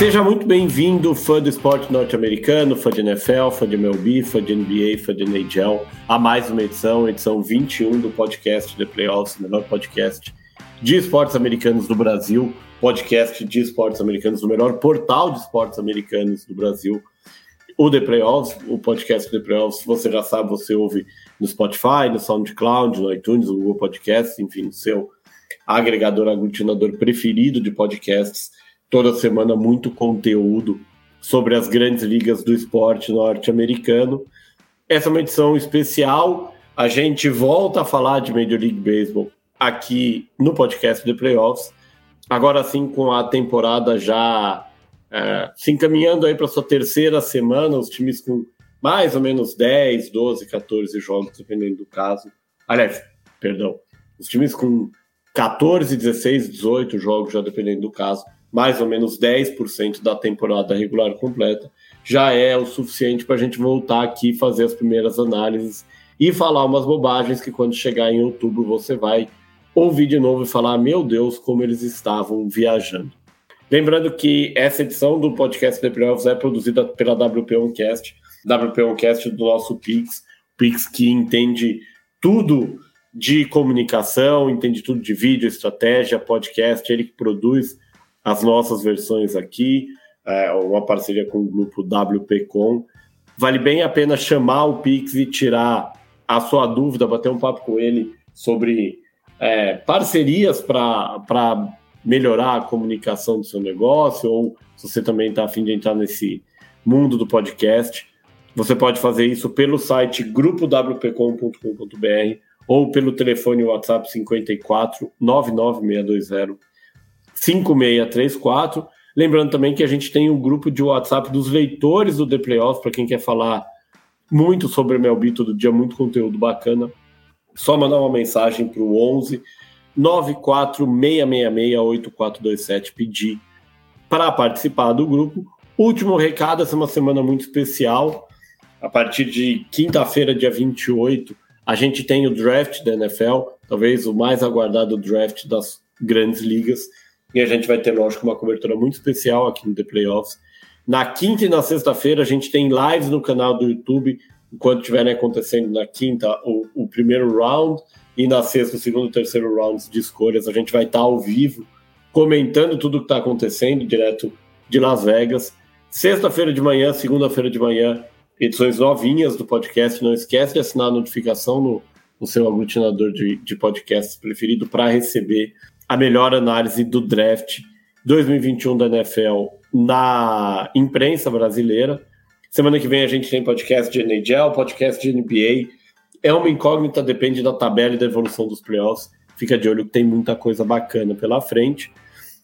Seja muito bem-vindo, fã do esporte norte-americano, fã de NFL, fã de MLB, fã de NBA, fã de NHL, a mais uma edição, edição 21 do podcast The Playoffs, o melhor podcast de esportes americanos do Brasil, podcast de esportes americanos, o melhor portal de esportes americanos do Brasil, o The Playoffs, o podcast The Playoffs, você já sabe, você ouve no Spotify, no SoundCloud, no iTunes, no Google Podcasts, enfim, no seu agregador aglutinador preferido de podcasts toda semana muito conteúdo sobre as grandes ligas do esporte norte-americano. Essa é uma edição especial. A gente volta a falar de Major League Baseball aqui no podcast de Playoffs. Agora sim, com a temporada já é, se encaminhando aí para sua terceira semana, os times com mais ou menos 10, 12, 14 jogos, dependendo do caso. Aliás, perdão, os times com 14, 16, 18 jogos, já dependendo do caso mais ou menos 10% da temporada regular completa, já é o suficiente para a gente voltar aqui fazer as primeiras análises e falar umas bobagens que quando chegar em outubro você vai ouvir de novo e falar: meu Deus, como eles estavam viajando. Lembrando que essa edição do podcast The Playoffs é produzida pela WP1Cast, WP1Cast do nosso Pix, Pix que entende tudo de comunicação, entende tudo de vídeo, estratégia, podcast, ele que produz as nossas versões aqui, é, uma parceria com o grupo WPcom. Vale bem a pena chamar o Pix e tirar a sua dúvida, bater um papo com ele sobre é, parcerias para melhorar a comunicação do seu negócio, ou se você também está afim de entrar nesse mundo do podcast, você pode fazer isso pelo site grupowpcom.com.br ou pelo telefone WhatsApp 54 99620 5634. Lembrando também que a gente tem um grupo de WhatsApp dos leitores do The Playoffs, para quem quer falar muito sobre o MLB todo dia, muito conteúdo bacana. Só mandar uma mensagem para o 11 946668427 pedir para participar do grupo. Último recado, essa é uma semana muito especial. A partir de quinta-feira, dia 28, a gente tem o draft da NFL, talvez o mais aguardado draft das grandes ligas. E a gente vai ter, lógico, uma cobertura muito especial aqui no The Playoffs. Na quinta e na sexta-feira, a gente tem lives no canal do YouTube, enquanto estiverem acontecendo na quinta o, o, primeiro round, e na sexta, o segundo e terceiro rounds de escolhas. A gente vai estar ao vivo, comentando tudo o que está acontecendo, direto de Las Vegas. Sexta-feira de manhã, segunda-feira de manhã, edições novinhas do podcast. Não esquece de assinar a notificação no, no seu aglutinador de, de podcasts preferido para receber a melhor análise do draft 2021 da NFL na imprensa brasileira. Semana que vem a gente tem podcast de NHL, podcast de NBA. É uma incógnita, depende da tabela e da evolução dos playoffs. Fica de olho que tem muita coisa bacana pela frente.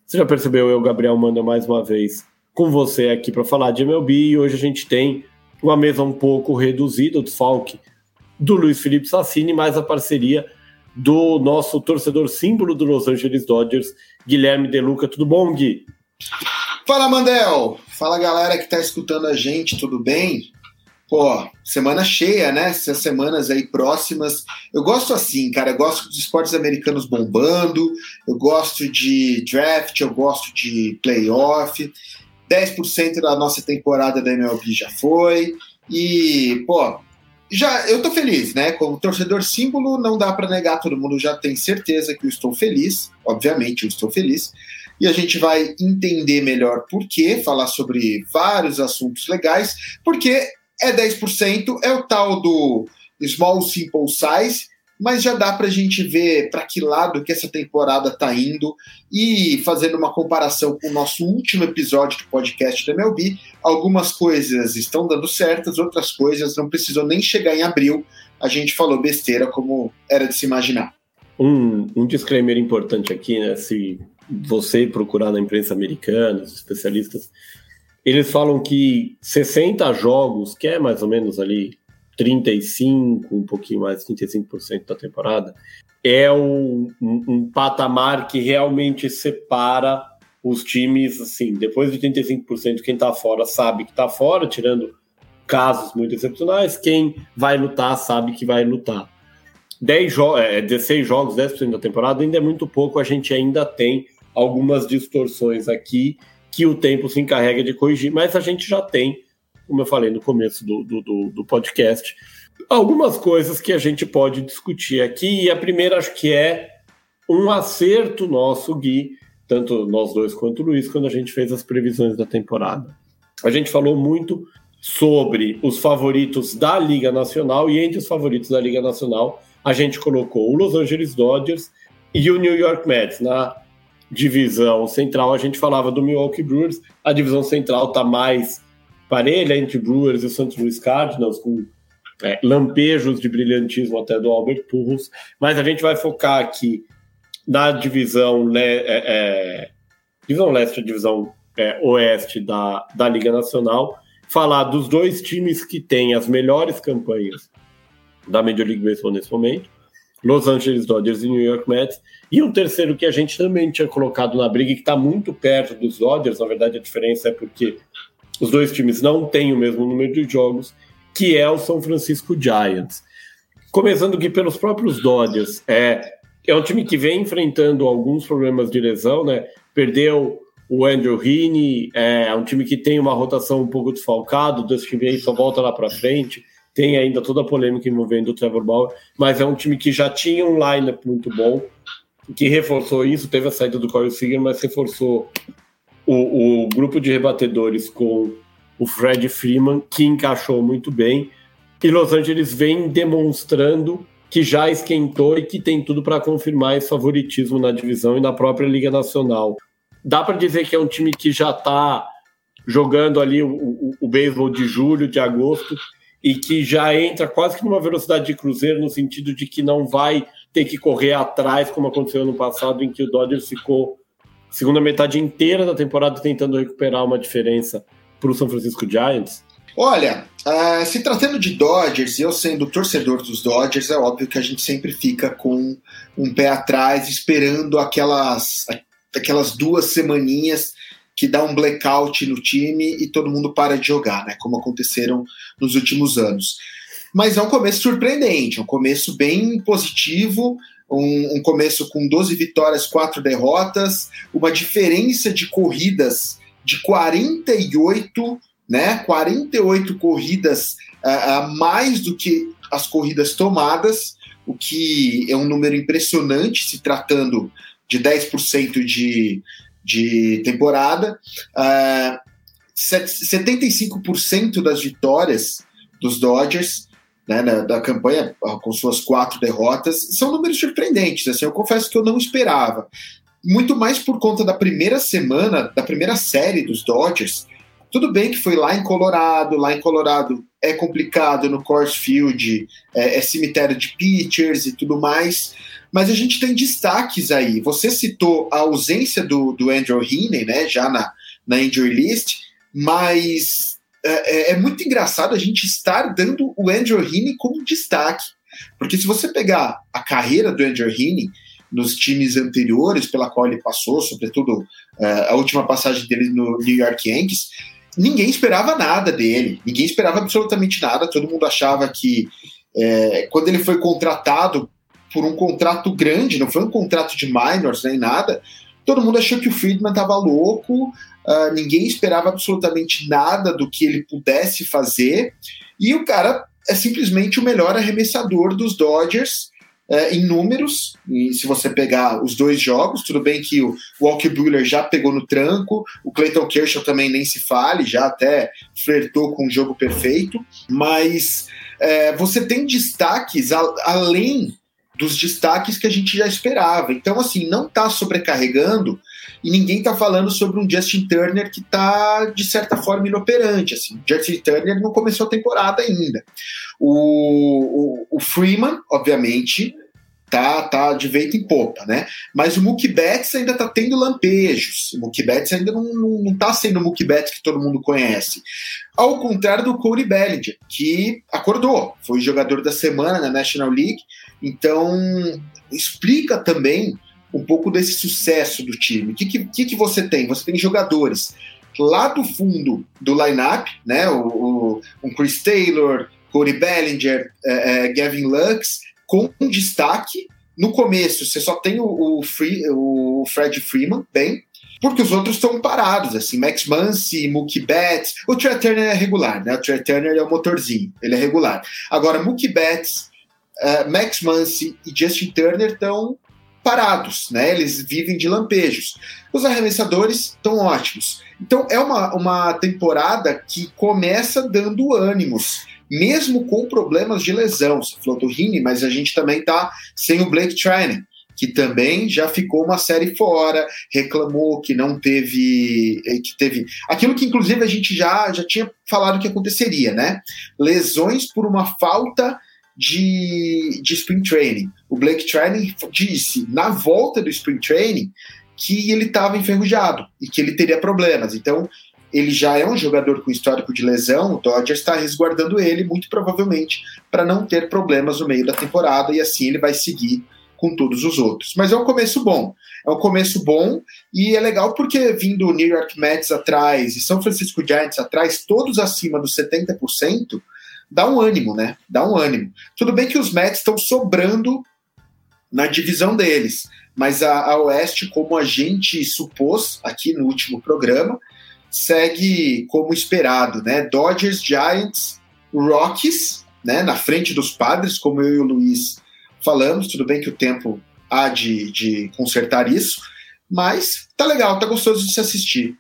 Você já percebeu, eu, Gabriel, manda mais uma vez com você aqui para falar de MLB. E hoje a gente tem uma mesa um pouco reduzida, o desfalque do Luiz Felipe Sassini, mais a parceria do nosso torcedor símbolo do Los Angeles Dodgers, Guilherme Deluca. Tudo bom, Gui? Fala, Mandel! Fala, galera que está escutando a gente, tudo bem? Pô, semana cheia, né? Essas semanas aí próximas. Eu gosto assim, cara. Eu gosto dos esportes americanos bombando, eu gosto de draft, eu gosto de playoff. 10% da nossa temporada da MLB já foi. E, pô, já eu tô feliz, né? Como torcedor símbolo, não dá para negar, todo mundo já tem certeza que eu estou feliz, obviamente eu estou feliz. E a gente vai entender melhor por quê, falar sobre vários assuntos legais, porque é 10%, é o tal do small simple size, mas já dá para a gente ver para que lado que essa temporada está indo e fazendo uma comparação com o nosso último episódio do podcast da MLB, algumas coisas estão dando certas, outras coisas não precisam nem chegar em abril, a gente falou besteira como era de se imaginar. Um, um disclaimer importante aqui, né? Se você procurar na imprensa americana, os especialistas, eles falam que 60 jogos, que é mais ou menos ali 35, um pouquinho mais, 35% da temporada, é um, um, um patamar que realmente separa os times, assim, depois de 35%, quem está fora sabe que está fora, tirando casos muito excepcionais, quem vai lutar sabe que vai lutar. 10 jo é, 16 jogos, 10% da temporada ainda é muito pouco, a gente ainda tem algumas distorções aqui que o tempo se encarrega de corrigir, mas a gente já tem, como eu falei no começo do, do, do, do podcast, algumas coisas que a gente pode discutir aqui, e a primeira acho que é um acerto nosso, Gui, tanto nós dois quanto o Luiz, quando a gente fez as previsões da temporada. A gente falou muito sobre os favoritos da Liga Nacional, e entre os favoritos da Liga Nacional, a gente colocou o Los Angeles Dodgers e o New York Mets. Na divisão central, a gente falava do Milwaukee Brewers, a divisão central está mais parelha entre Brewers e o. Louis Cardinals, com é, lampejos de brilhantismo até do Albert Pujols, mas a gente vai focar aqui na divisão, né, é, divisão leste, divisão é, oeste da, da Liga Nacional, falar dos dois times que têm as melhores campanhas da Major League Baseball nesse momento, Los Angeles Dodgers e New York Mets, e um terceiro que a gente também tinha colocado na briga, que está muito perto dos Dodgers, na verdade a diferença é porque os dois times não têm o mesmo número de jogos, que é o São Francisco Giants. Começando aqui pelos próprios Dodgers, é, é um time que vem enfrentando alguns problemas de lesão, né? Perdeu o Andrew Heaney, é um time que tem uma rotação um pouco desfalcada, o Dustin May só volta lá para frente, tem ainda toda a polêmica envolvendo o Trevor Bauer, mas é um time que já tinha um lineup muito bom, que reforçou isso, teve a saída do Corey Seager, mas reforçou o, o grupo de rebatedores com o Fred Freeman, que encaixou muito bem. E Los Angeles vem demonstrando que já esquentou e que tem tudo para confirmar esse favoritismo na divisão e na própria Liga Nacional. Dá para dizer que é um time que já está jogando ali o, o, o beisebol de julho, de agosto, e que já entra quase que numa velocidade de cruzeiro, no sentido de que não vai ter que correr atrás, como aconteceu no passado, em que o Dodgers ficou segunda metade inteira da temporada tentando recuperar uma diferença para o São Francisco Giants? Olha, uh, se tratando de Dodgers, eu sendo torcedor dos Dodgers, é óbvio que a gente sempre fica com um pé atrás, esperando aquelas, aquelas duas semaninhas que dá um blackout no time e todo mundo para de jogar, né? Como aconteceram nos últimos anos. Mas é um começo surpreendente, é um começo bem positivo, um, um começo com 12 vitórias, 4 derrotas, uma diferença de corridas de 48, né? 48 corridas a uh, mais do que as corridas tomadas, o que é um número impressionante se tratando de 10% de, de temporada. Uh, 75% das vitórias dos Dodgers né, da, da, campanha, com suas quatro derrotas, são números surpreendentes. Assim, eu confesso que eu não esperava muito mais por conta da primeira semana, da primeira série dos Dodgers. Tudo bem que foi lá em Colorado, lá em Colorado é complicado no Coors Field, é, é cemitério de pitchers e tudo mais, mas a gente tem destaques aí. Você citou a ausência do, do Andrew Heaney, né, já na, na injury list, mas é, é, é muito engraçado a gente estar dando o Andrew Heaney como destaque, porque se você pegar a carreira do Andrew Heaney, nos times anteriores pela qual ele passou, sobretudo uh, a última passagem dele no New York Yankees, ninguém esperava nada dele, ninguém esperava absolutamente nada, todo mundo achava que é, quando ele foi contratado por um contrato grande, não foi um contrato de minors nem nada, todo mundo achou que o Friedman estava louco, uh, ninguém esperava absolutamente nada do que ele pudesse fazer, e o cara é simplesmente o melhor arremessador dos Dodgers, é, em números, e se você pegar os dois jogos, tudo bem que o Walker Buehler já pegou no tranco, o Clayton Kershaw também nem se fale, já até flertou com o jogo perfeito, mas é, você tem destaques a, além dos destaques que a gente já esperava. Então, assim, não está sobrecarregando e ninguém está falando sobre um Justin Turner que está, de certa forma, inoperante. Assim. Justin Turner não começou a temporada ainda. O, o, o Freeman, obviamente, tá, tá de vento em popa, né? Mas o Mookie Betts ainda tá tendo lampejos. O Mookie Betts ainda não, não, não tá sendo o Mookie Betts que todo mundo conhece. Ao contrário do Corey Bellinger, que acordou, foi jogador da semana na National League, então explica também um pouco desse sucesso do time. O que, que, que você tem? Você tem jogadores lá do fundo do lineup, né? O, o, um Chris Taylor, Corey Bellinger, é, é, Gavin Lux, com um destaque. No começo, você só tem o, o, Free, o Fred Freeman, bem, porque os outros estão parados, assim, Max Muncy, Mookie Betts, o Trey Turner é regular, né, o Trey Turner é o motorzinho, ele é regular. Agora, Mookie Betts, uh, Max Muncy e Justin Turner estão parados, né, eles vivem de lampejos. Os arremessadores estão ótimos. Então, é uma, uma temporada que começa dando ânimos mesmo com problemas de lesão. Você falou do Rini, mas a gente também tá sem o Blake Trinan, que também já ficou uma série fora, reclamou que não teve. Eh, que teve aquilo que, inclusive, a gente já, já tinha falado que aconteceria, né? Lesões por uma falta de, de spring training. O Blake Trinan disse na volta do spring training que ele estava enferrujado e que ele teria problemas. Então, ele já é um jogador com histórico de lesão, o Dodgers está resguardando ele, muito provavelmente, para não ter problemas no meio da temporada, e assim ele vai seguir com todos os outros. Mas é um começo bom. É um começo bom e é legal porque vindo o New York Mets atrás e São Francisco Giants atrás, todos acima dos 70%, dá um ânimo, né? Dá um ânimo. Tudo bem que os Mets estão sobrando na divisão deles, mas a, a Oeste, como a gente supôs aqui no último programa, segue como esperado, né? Dodgers, Giants, Rockies, né? Na frente dos padres, como eu e o Luiz falamos. Tudo bem que o tempo há de, de consertar isso, mas tá legal, tá gostoso de se assistir.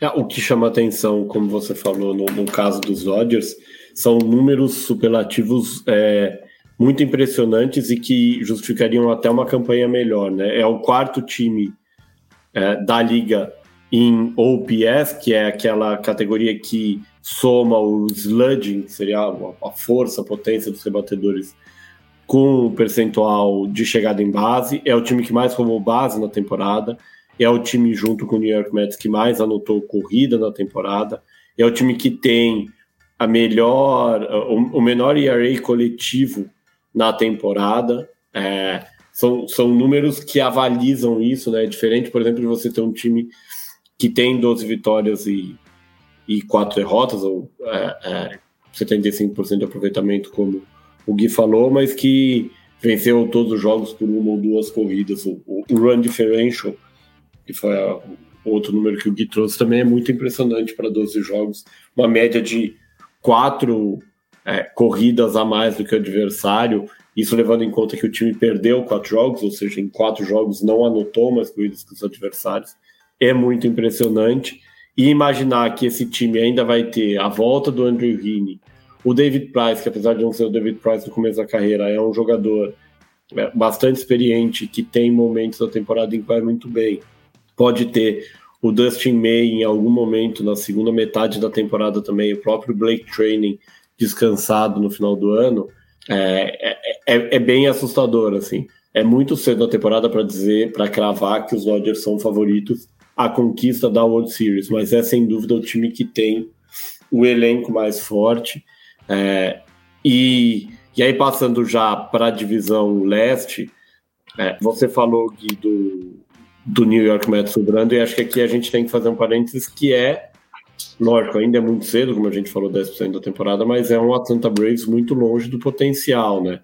É, o que chama atenção, como você falou no, no caso dos Dodgers, são números superlativos é, muito impressionantes e que justificariam até uma campanha melhor. Né? É o quarto time é, da liga em OPS, que é aquela categoria que soma o sludging, que seria a força, a potência dos rebatedores, com o percentual de chegada em base. É o time que mais roubou base na temporada. É o time, junto com o New York Mets, que mais anotou corrida na temporada. É o time que tem a melhor, o menor ERA coletivo na temporada. É, são, são números que avalizam isso, né? É diferente, por exemplo, de você ter um time que tem 12 vitórias e, e 4 derrotas, ou é, é, 75% de aproveitamento, como o Gui falou, mas que venceu todos os jogos por uma ou duas corridas. O, o run differential, que foi a, outro número que o Gui trouxe, também é muito impressionante para 12 jogos. Uma média de quatro é, corridas a mais do que o adversário, isso levando em conta que o time perdeu quatro jogos, ou seja, em quatro jogos não anotou mais corridas que os adversários é muito impressionante. E imaginar que esse time ainda vai ter a volta do Andrew Heaney, o David Price, que apesar de não ser o David Price no começo da carreira, é um jogador é, bastante experiente, que tem momentos da temporada em que vai muito bem. Pode ter o Dustin May em algum momento na segunda metade da temporada também, o próprio Blake Training descansado no final do ano. É, é, é, é bem assustador, assim. É muito cedo na temporada para dizer, para cravar que os Dodgers são favoritos a conquista da World Series, mas é sem dúvida o time que tem o elenco mais forte. É, e, e aí, passando já para a divisão leste, é, você falou, Gui, do, do New York Mets sobrando, e acho que aqui a gente tem que fazer um parênteses que é, lógico, ainda é muito cedo, como a gente falou, 10% da temporada, mas é um Atlanta Braves muito longe do potencial, né?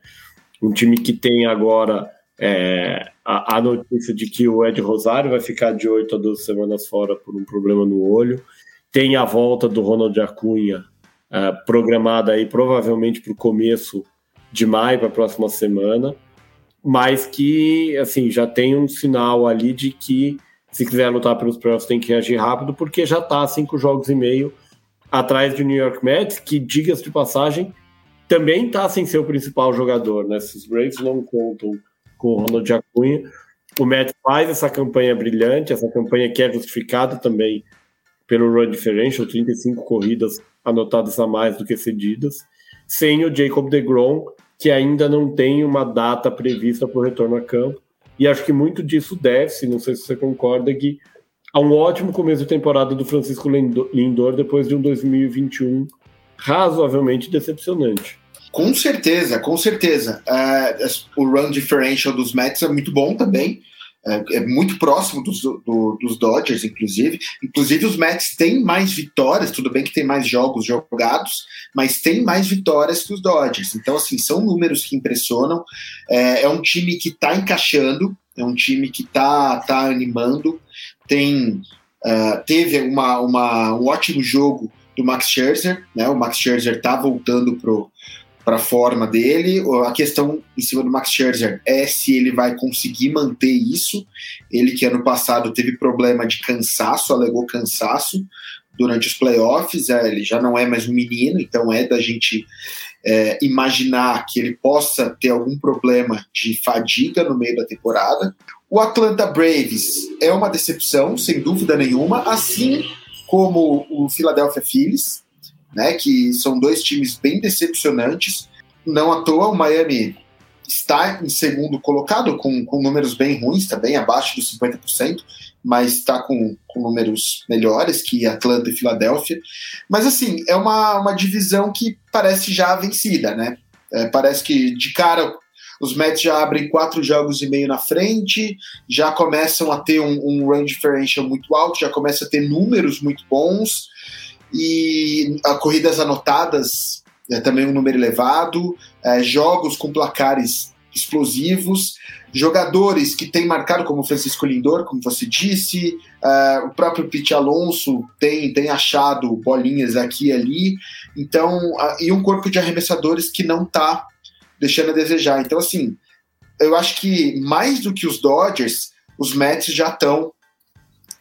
Um time que tem agora é, a, a, notícia de que o Ed Rosário vai ficar de 8 a 12 semanas fora por um problema no olho. Tem a volta do Ronald Acunha, é, programada aí provavelmente para o começo de maio, para a próxima semana, mas que assim já tem um sinal ali de que se quiser lutar pelos playoffs tem que reagir rápido, porque já está cinco jogos e meio atrás do New York Mets, que, diga-se de passagem, também está sem ser o principal jogador, né? Se os Braves não contam com o Ronald Acunha. O Mets faz essa campanha brilhante, essa campanha que é justificada também pelo run differential, 35 corridas anotadas a mais do que cedidas, sem o Jacob DeGrom, que ainda não tem uma data prevista para o retorno a campo. E acho que muito disso deve-se, não sei se você concorda, Gui, a um ótimo começo de temporada do Francisco Lindor depois de um 2021 razoavelmente decepcionante. Com certeza, com certeza. Uh, o run differential dos Mets é muito bom também. É, é muito próximo dos, do, dos Dodgers, inclusive. Inclusive, os Mets têm mais vitórias, tudo bem que tem mais jogos jogados, mas tem mais vitórias que os Dodgers. Então, assim, são números que impressionam. É, é um time que está encaixando, é um time que está tá animando. Tem, uh, teve uma, uma, um ótimo jogo do Max Scherzer, né? O Max Scherzer está voltando pro para a forma dele. A questão em cima do Max Scherzer é se ele vai conseguir manter isso. Ele que ano passado teve problema de cansaço, alegou cansaço durante os playoffs. É, ele já não é mais um menino, então é da gente é, imaginar que ele possa ter algum problema de fadiga no meio da temporada. O Atlanta Braves é uma decepção, sem dúvida nenhuma, assim como o Philadelphia Phillies né? Que são dois times bem decepcionantes. Não à toa, o Miami está em segundo colocado, com, com números bem ruins, está bem abaixo dos 50%, mas está com, com números melhores que Atlanta e Filadélfia. Mas assim, é uma, uma divisão que parece já vencida, né? É, parece que de cara os Mets já abrem quatro jogos e meio na frente, já começam a ter um, um run differential muito alto, já começa a ter números muito bons e corridas anotadas é também um número elevado, é, jogos com placares explosivos, jogadores que têm marcado, como Francisco Lindor, como você disse, é, o próprio Pete Alonso tem, tem achado bolinhas aqui e ali, então, e um corpo de arremessadores que não está deixando a desejar. Então, assim, eu acho que mais do que os Dodgers, os Mets já estão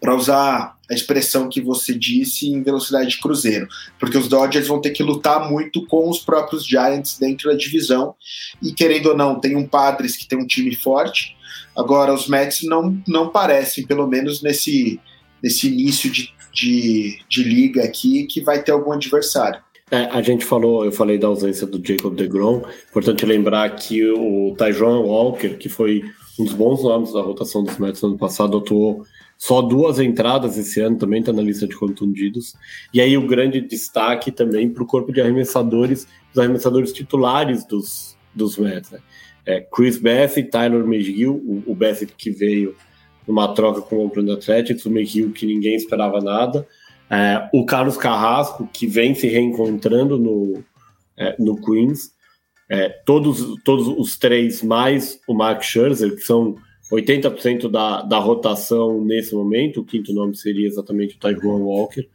para usar a expressão que você disse em velocidade de cruzeiro, porque os Dodgers vão ter que lutar muito com os próprios Giants dentro da divisão e querendo ou não, tem um Padres que tem um time forte. Agora os Mets não não parecem, pelo menos nesse nesse início de, de, de liga aqui, que vai ter algum adversário. É, a gente falou, eu falei da ausência do Jacob DeGrom, importante lembrar que o Tyjon Walker, que foi um dos bons nomes da rotação dos Mets no ano passado, atuou só duas entradas esse ano, também está na lista de contundidos. E aí o grande destaque também para o corpo de arremessadores, os arremessadores titulares dos, dos Mets. Né? É, Chris Bassett, Tyler McGill, o, o Bassett que veio numa troca com o Oakland Athletics, o McGill que ninguém esperava nada, é, o Carlos Carrasco, que vem se reencontrando no, é, no Queens, é, todos, todos os três, mais o Mark Scherzer, que são 80% da, da rotação nesse momento, o quinto nome seria exatamente o Taiwan Walker,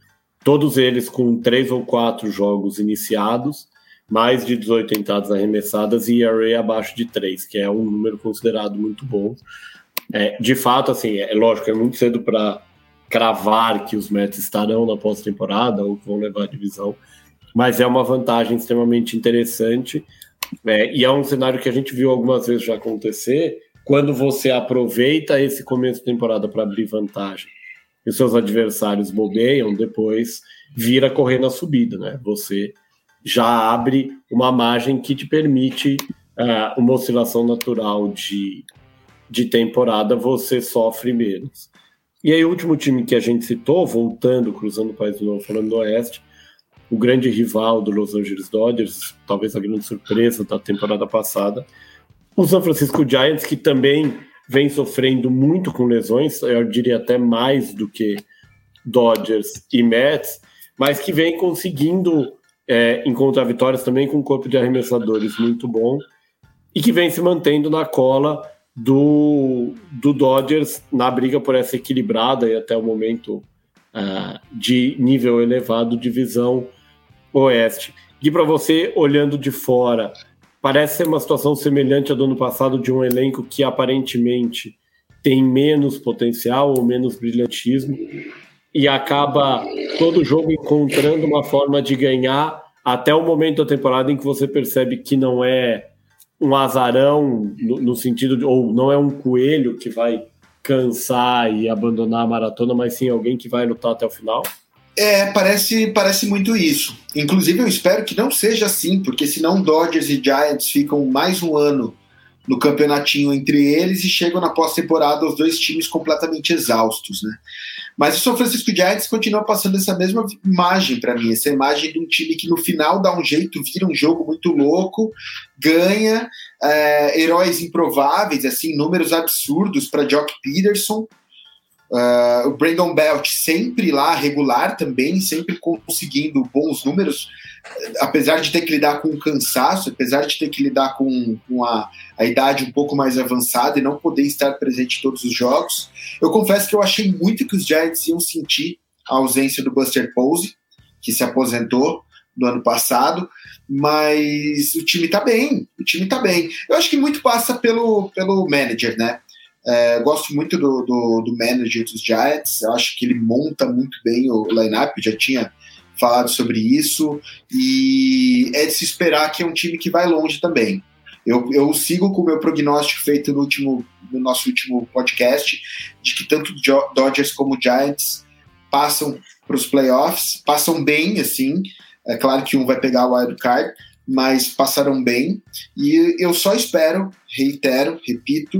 todos eles com três ou quatro jogos iniciados, mais de 18 entradas arremessadas e ERA abaixo de 3, que é um número considerado muito bom. É, de fato, assim, é lógico, é muito cedo para cravar que os Mets estarão na pós-temporada ou vão levar a divisão, mas é uma vantagem extremamente interessante é, e é um cenário que a gente viu algumas vezes já acontecer quando você aproveita esse começo de temporada para abrir vantagem e seus adversários bobeiam, depois vira correr na subida, né? Você já abre uma margem que te permite uh, uma oscilação natural de, de temporada, você sofre menos. E aí, o último time que a gente citou, voltando, cruzando o país do novo, falando do Oeste, o grande rival do Los Angeles Dodgers, talvez a grande surpresa da temporada passada, o San Francisco Giants, que também vem sofrendo muito com lesões, eu diria até mais do que Dodgers e Mets, mas que vem conseguindo é, encontrar vitórias também com um corpo de arremessadores muito bom e que vem se mantendo na cola do, do Dodgers na briga por essa equilibrada e até o momento uh, de nível elevado divisão oeste. E para você, olhando de fora, Parece ser uma situação semelhante à do ano passado de um elenco que aparentemente tem menos potencial ou menos brilhantismo e acaba todo jogo encontrando uma forma de ganhar até o momento da temporada em que você percebe que não é um azarão no, no sentido de, ou não é um coelho que vai cansar e abandonar a maratona, mas sim alguém que vai lutar até o final? É, parece, parece muito isso. Inclusive, eu espero que não seja assim, porque senão Dodgers e Giants ficam mais um ano no campeonatinho entre eles e chegam na pós-temporada os dois times completamente exaustos, né? Mas o São Francisco Giants continua passando essa mesma imagem para mim, essa imagem de um time que no final dá um jeito, vira um jogo muito louco, ganha, é, heróis improváveis, assim, números absurdos para Jock Peterson, Uh, o Brandon Belt sempre lá, regular também, sempre conseguindo bons números, apesar de ter que lidar com o cansaço, apesar de ter que lidar com, com a, a idade um pouco mais avançada e não poder estar presente em todos os jogos. Eu confesso que eu achei muito que os Giants iam sentir a ausência do Buster Posey, que se aposentou no ano passado, mas o time tá bem, o time tá bem. Eu acho que muito passa pelo, pelo manager, né? É, gosto muito do, do, do, manager dos Giants, eu acho que ele monta muito bem o lineup, já tinha falado sobre isso, e é de se esperar que é um time que vai longe também. Eu, eu sigo com o meu prognóstico feito no, último, no nosso último podcast, de que tanto Dodgers como Giants passam para os playoffs, passam bem, assim, é claro que um vai pegar o wild card, mas passaram bem, e eu só espero, reitero, repito,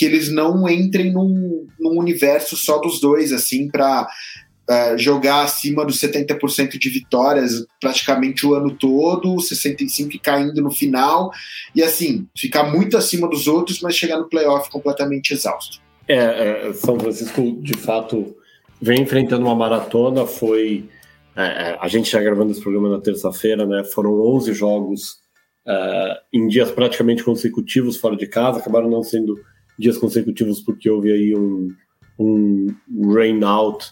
que eles não entrem num, num universo só dos dois, assim, para uh, é, jogar acima dos 70% de vitórias praticamente o ano todo, 65% caindo no final, e assim, ficar muito acima dos outros, mas chegar no playoff completamente exausto. É, é São Francisco, de fato, vem enfrentando uma maratona, foi. É, é a gente já gravando esse programa na terça-feira, né? Foram 11 jogos uh, em dias praticamente consecutivos fora de casa, acabaram não sendo dias consecutivos porque houve aí um, um rain out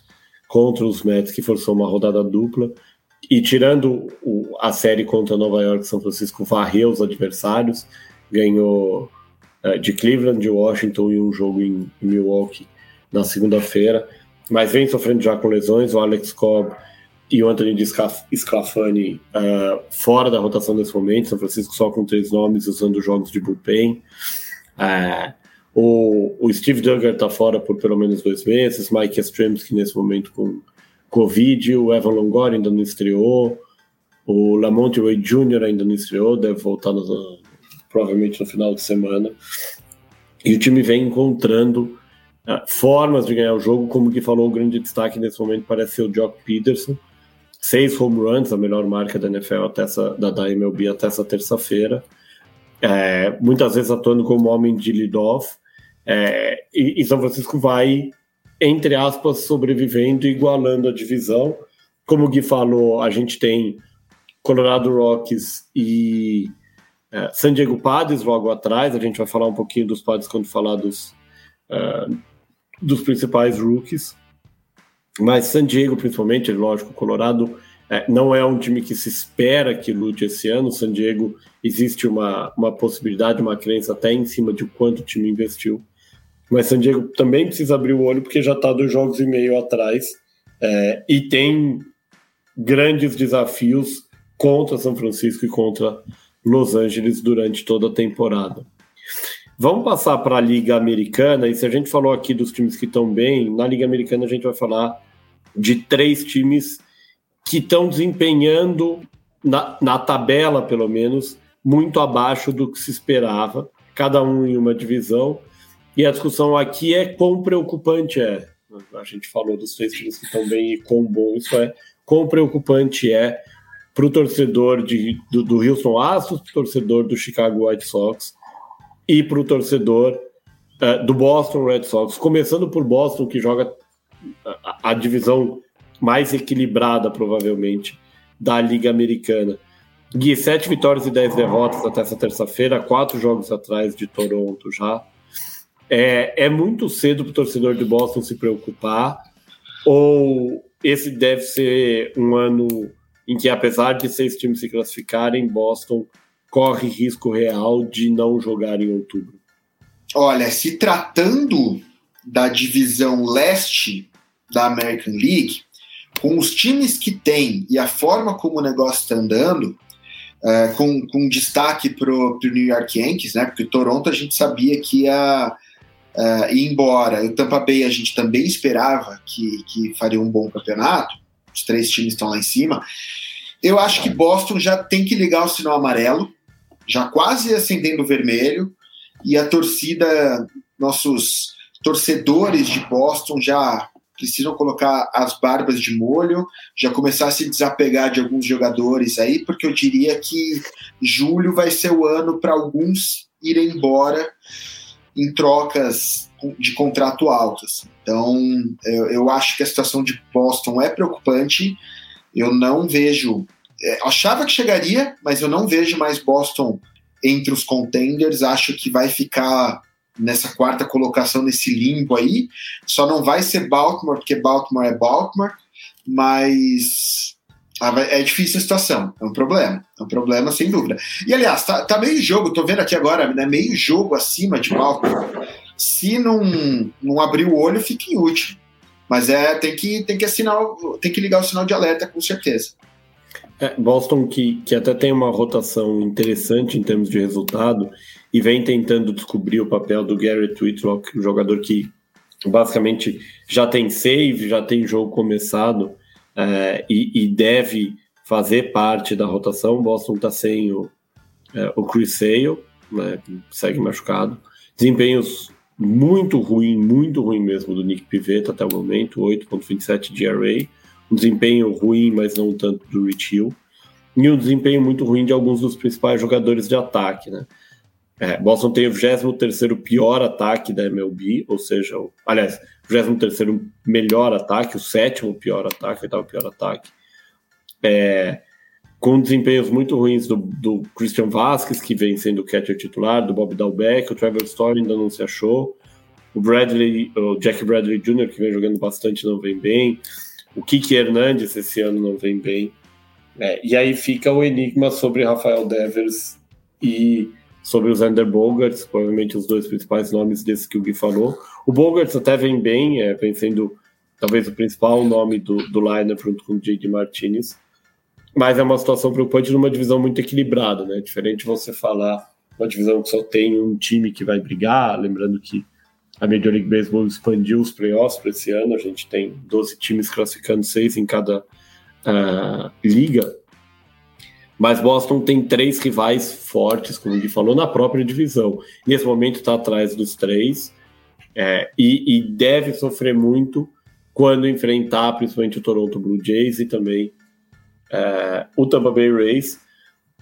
contra os Mets que forçou uma rodada dupla. E tirando o, a série contra Nova York, São Francisco varreu os adversários, ganhou uh, de Cleveland, de Washington e um jogo em, em Milwaukee na segunda-feira, mas vem sofrendo já com lesões. O Alex Cobb e o Anthony Sclafani uh, fora da rotação nesse momento. São Francisco só com três nomes usando jogos de bullpen. Uh, o, o Steve Duggar está fora por pelo menos dois meses, Mike Yastrzemski nesse momento com Covid, o Evan Longoria ainda não estreou, o Lamonte Wade Jr. ainda não estreou, deve voltar no, provavelmente no final de semana. E o time vem encontrando uh, formas de ganhar o jogo, como que falou o grande destaque nesse momento parece ser o Jock Peterson. Seis home runs, a melhor marca da NFL até essa, da, da MLB até essa terça-feira. É, muitas vezes atuando como homem de lead-off. É, e, e, São Francisco vai, entre aspas, sobrevivendo, igualando a divisão. Como o Gui falou, a gente tem Colorado Rockies e é, San Diego Padres logo atrás. A gente vai falar um pouquinho dos Padres quando falar dos, é, dos principais rookies. Mas San Diego, principalmente, lógico, Colorado é, não é um time que se espera que lute esse ano. San Diego existe uma, uma possibilidade, uma crença até em cima de quanto o time investiu mas San Diego também precisa abrir o olho porque já está dois jogos e meio atrás é, e tem grandes desafios contra São Francisco e contra Los Angeles durante toda a temporada. Vamos passar para a Liga Americana, e se a gente falou aqui dos times que estão bem, na Liga Americana a gente vai falar de três times que estão desempenhando, na, na tabela pelo menos, muito abaixo do que se esperava, cada um em uma divisão. E a discussão aqui é quão preocupante é. A gente falou dos times que estão bem e quão bom isso é. Quão preocupante é para o torcedor de, do, do Houston Astros, torcedor do Chicago White Sox e para o torcedor uh, do Boston Red Sox. Começando por Boston, que joga a, a divisão mais equilibrada, provavelmente, da Liga Americana. Gui, sete vitórias e dez derrotas até essa terça-feira, quatro jogos atrás de Toronto já. É, é muito cedo para o torcedor de Boston se preocupar, ou esse deve ser um ano em que, apesar de seis times se classificarem, Boston corre risco real de não jogar em outubro? Olha, se tratando da divisão leste da American League, com os times que tem e a forma como o negócio está andando, é, com, com destaque para o New York Yankees, né? Porque Toronto a gente sabia que ia Uh, e embora o Tampa Bay a gente também esperava que, que faria um bom campeonato, Os três times estão lá em cima. Eu acho que Boston já tem que ligar o sinal amarelo, já quase acendendo o vermelho, e a torcida, nossos torcedores de Boston já precisam colocar as barbas de molho, já começar a se desapegar de alguns jogadores aí, porque eu diria que julho vai ser o ano para alguns irem embora em trocas de contrato altas. Então, eu, eu, acho que a situação de Boston é preocupante. Eu não vejo. É, achava que chegaria, mas eu não vejo mais Boston entre os contenders. Acho que vai ficar nessa quarta colocação, nesse limbo aí. Só não vai ser Baltimore, porque Baltimore é Baltimore, mas é difícil a situação, é um problema, é um problema sem dúvida. E aliás, tá, tá meio jogo, tô vendo aqui agora, né, meio jogo acima de Baltimore. Se não, não abrir o olho, fica em último. Mas é, tem que, tem que assinar, tem que ligar o sinal de alerta com certeza. É, Boston que, que até tem uma rotação interessante em termos de resultado, e vem tentando descobrir o papel do Garrett Whitlock, um jogador que basicamente já tem save, já tem jogo começado é, e, e, deve fazer parte da rotação. Boston está sem o, é, o Chris Sale, né, segue machucado. Desempenhos muito ruim, muito ruim mesmo do Nick Pivetta até o momento, 8.27 de ERA. Um desempenho ruim, mas não tanto do Rich Hill. E um desempenho muito ruim de alguns dos principais jogadores de ataque, né? É, Boston tem o 23 pior ataque da MLB, ou seja, o, aliás, o 23 melhor ataque, o sétimo pior ataque, o oitavo pior ataque. É, com desempenhos muito ruins do, do, Christian Vasquez, que vem sendo o catcher titular, do Bob Dalbeck, o Trevor Story ainda não se achou, o Bradley, o Jack Bradley Jr., que vem jogando bastante, não vem bem, o Kiki Hernandez esse ano não vem bem. É, e aí fica o enigma sobre Rafael Devers e sobre o Zander Bogarts, provavelmente os dois principais nomes desses que o Gui falou. O Bogarts até vem bem, é, vem sendo talvez o principal nome do, do lineup junto com o J.D. Martinez, mas é uma situação preocupante numa divisão muito equilibrada, né? Diferente você falar uma divisão que só tem um time que vai brigar, lembrando que a Major League Baseball expandiu os playoffs para esse ano, a gente tem 12 times classificando, seis em cada uh, liga. Mas Boston tem três rivais fortes, como ele falou, na própria divisão. Nesse momento está atrás dos três é, e, e, deve sofrer muito quando enfrentar principalmente o Toronto Blue Jays e também é, o Tampa Bay Rays.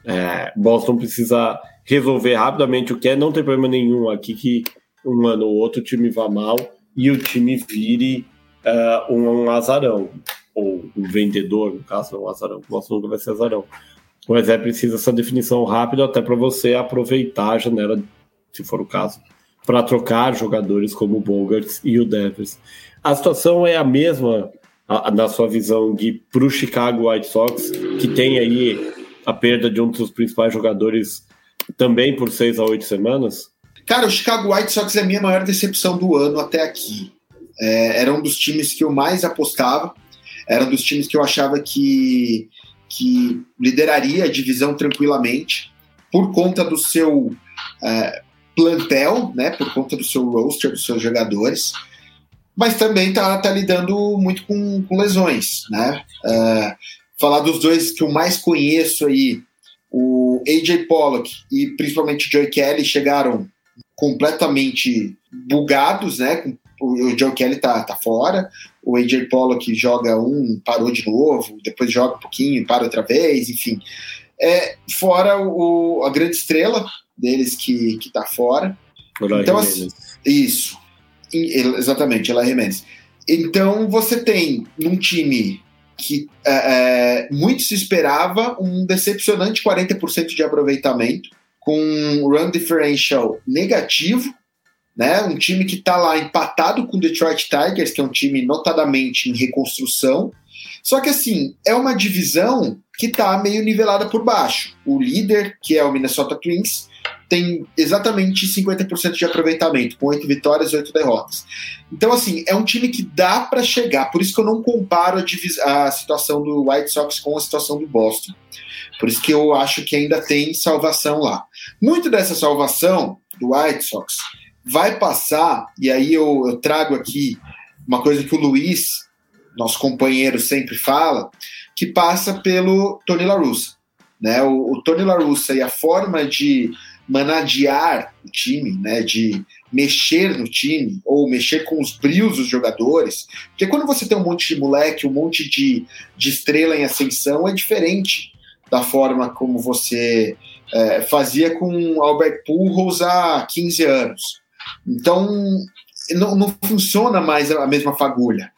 É, Boston precisa resolver rapidamente o que é, não tem problema nenhum aqui que um ano ou outro o time vá mal e o time vire um, um azarão, ou um vendedor, no caso, não um azarão. Boston nunca vai ser azarão mas é preciso essa definição rápida até para você aproveitar a janela, se for o caso, para trocar jogadores como o Bogarts e o Devers. A situação é a mesma na sua visão de para o Chicago White Sox, que tem aí a perda de um dos principais jogadores também por seis a oito semanas? Cara, o Chicago White Sox é a minha maior decepção do ano até aqui. É, era um dos times que eu mais apostava, era um dos times que eu achava que que lideraria a divisão tranquilamente por conta do seu é, plantel, né, por conta do seu roster, dos seus jogadores, mas também está tá lidando muito com, com lesões, né? É, falar dos dois que eu mais conheço aí, o AJ Pollock e principalmente o Joey Kelly chegaram completamente bugados, né? O Joe Kelly tá, tá fora, o AJ Pollock joga um, parou de novo, depois joga um pouquinho, para outra vez, enfim. É, fora o, a grande estrela deles que, que tá fora. Olá, então, assim, isso. Exatamente, ela Jimenez. Então você tem num time que é, é, muito se esperava um decepcionante 40% de aproveitamento, com um run differential negativo, né? Um time que está lá empatado com o Detroit Tigers, que é um time notadamente em reconstrução. Só que assim, é uma divisão que está meio nivelada por baixo. O líder, que é o Minnesota Twins, tem exatamente 50% de aproveitamento, com oito vitórias e oito derrotas. Então, assim, é um time que dá para chegar. Por isso que eu não comparo a, a, situação do White Sox com a situação do Boston. Por isso que eu acho que ainda tem salvação lá. Muito dessa salvação do White Sox vai passar, e aí eu, eu trago aqui uma coisa que o Luiz nosso companheiro sempre fala, que passa pelo Tony La Russa. Né? O, o Tony La Russa e a forma de managear o time, né, de mexer no time ou mexer com os brios dos jogadores, porque quando você tem um monte de moleque, um monte de, de estrela em ascensão, é diferente da forma como você é, fazia com Albert Pujols há 15 anos. Então, não, não funciona mais a mesma fagulha.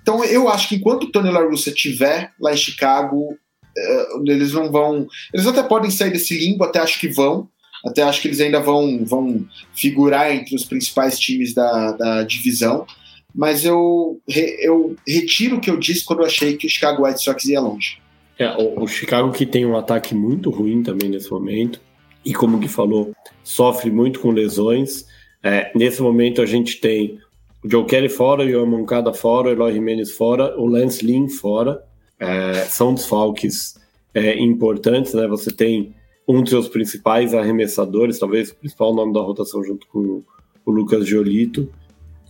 Então, eu acho que enquanto o Tony La Russa estiver lá em Chicago, uh, eles não vão. Eles até podem sair desse limbo, até acho que vão. Até acho que eles ainda vão, vão figurar entre os principais times da, da divisão. Mas eu, eu retiro o que eu disse quando eu achei que o Chicago White Sox ia longe. É, o, o Chicago que tem um ataque muito ruim também nesse momento. E como que falou, sofre muito com lesões. É, nesse momento a gente tem o Joe Kelly fora, o Moncada fora, o Eloy Jimenez fora, o Lance Lynn fora. É, são desfalques é, importantes, né? Você tem um dos seus principais arremessadores, talvez o principal nome da rotação junto com o Lucas Giolito,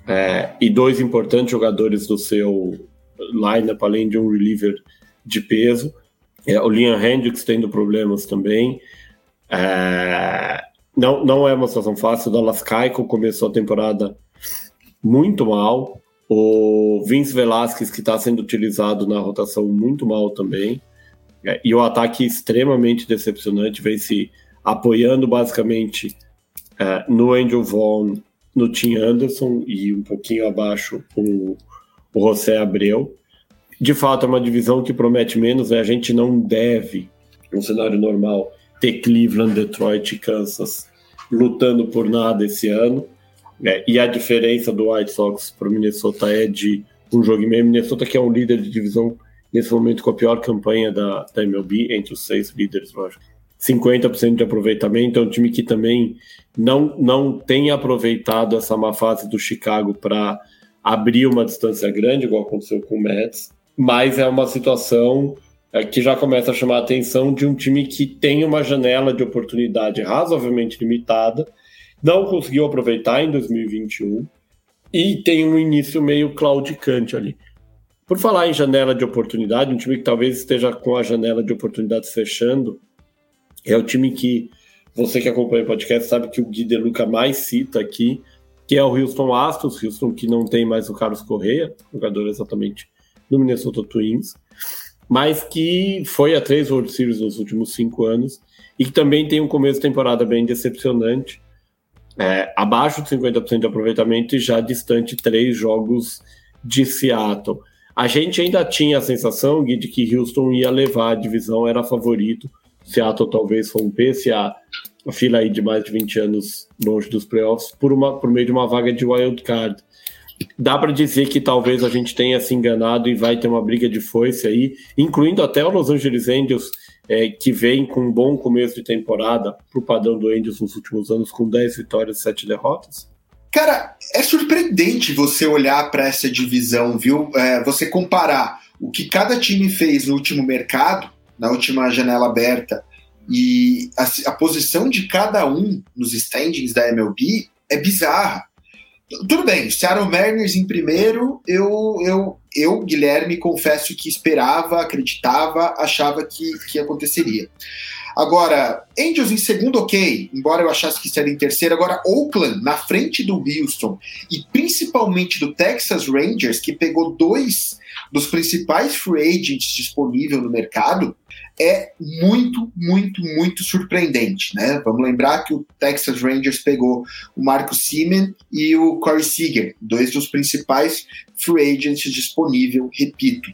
é, e dois importantes jogadores do seu lineup, além de um reliever de peso. É, o Liam Hendricks tendo problemas também. É, não, não é uma situação fácil. O Dallas Keuchel começou a temporada muito mal. O Vince Velasquez, que está sendo utilizado na rotação, muito mal também. É, e o ataque extremamente decepcionante, vem se apoiando basicamente é, no Angel Vaughn, no Tim Anderson e um pouquinho abaixo o, o José Abreu. De fato, é uma divisão que promete menos, né? a gente não deve, no cenário normal, ter Cleveland, Detroit e Kansas lutando por nada esse ano. É, e a diferença do White Sox para o Minnesota é de um jogo e meio. Minnesota que é um líder de divisão nesse momento com a pior campanha da, da MLB, entre os seis líderes, lógico. 50% de aproveitamento, é um time que também não, não tem aproveitado essa má fase do Chicago para abrir uma distância grande, igual aconteceu com o Mets, mas é uma situação que já começa a chamar a atenção de um time que tem uma janela de oportunidade razoavelmente limitada, não conseguiu aproveitar em 2021 e tem um início meio claudicante ali. Por falar em janela de oportunidade, um time que talvez esteja com a janela de oportunidades fechando, é o time que você que acompanha o podcast sabe que o Gui De Luca mais cita aqui, que é o Houston Astros, Houston que não tem mais o Carlos Correia, jogador exatamente do Minnesota Twins, mas que foi a três World Series nos últimos cinco anos e que também tem um começo de temporada bem decepcionante, é, abaixo de 50% de aproveitamento e já distante três jogos de Seattle. A gente ainda tinha a sensação, Gui, de que Houston ia levar a divisão, era favorito. Seattle talvez um PCA, a fila aí de mais de 20 anos longe dos playoffs, por, uma, por meio de uma vaga de wild card. Dá para dizer que talvez a gente tenha se enganado e vai ter uma briga de foice aí, incluindo até o Los Angeles Angels, é, que vem com um bom começo de temporada para o padrão do Angels nos últimos anos, com 10 vitórias e 7 derrotas? Cara, é surpreendente você olhar para essa divisão, viu? É, você comparar o que cada time fez no último mercado, na última janela aberta, e a, a posição de cada um nos standings da MLB é bizarra. Tudo bem, Seattle Mariners em primeiro, eu, eu, eu, Guilherme, confesso que esperava, acreditava, achava que, que aconteceria. Agora, Angels em segundo, ok, embora eu achasse que seria em terceiro. Agora, Oakland na frente do Houston e principalmente do Texas Rangers, que pegou dois dos principais free agents disponíveis no mercado, é muito, muito, muito surpreendente, né? Vamos lembrar que o Texas Rangers pegou o Marco Simen e o Corey Seager, dois dos principais free agents disponíveis, repito.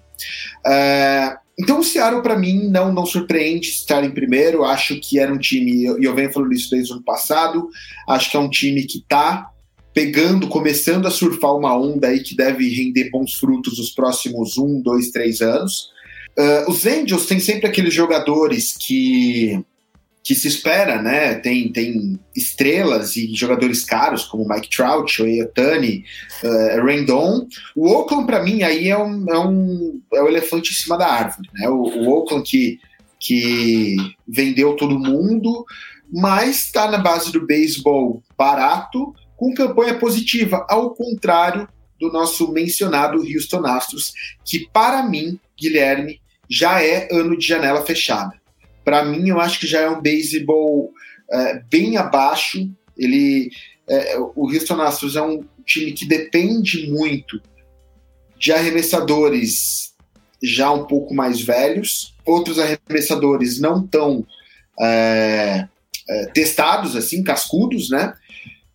Uh, então o Seattle, para mim, não, não surpreende estar em primeiro. Acho que era um time, e eu, eu venho falando isso desde o ano passado, acho que é um time que está pegando, começando a surfar uma onda aí que deve render bons frutos nos próximos um, dois, três anos. Uh, os Angels têm sempre aqueles jogadores que que se espera, né? Tem, tem estrelas e jogadores caros como Mike Trout, Otani, uh, Rendon. O Oakland, para mim, aí é um, é um é o elefante em cima da árvore, né? O, o Oakland que, que vendeu todo mundo, mas está na base do beisebol barato, com campanha positiva, ao contrário do nosso mencionado Houston Astros, que para mim, Guilherme, já é ano de janela fechada. Para mim, eu acho que já é um beisebol é, bem abaixo. Ele, é, o Houston Astros é um time que depende muito de arremessadores já um pouco mais velhos, outros arremessadores não tão é, é, testados, assim, cascudos, né?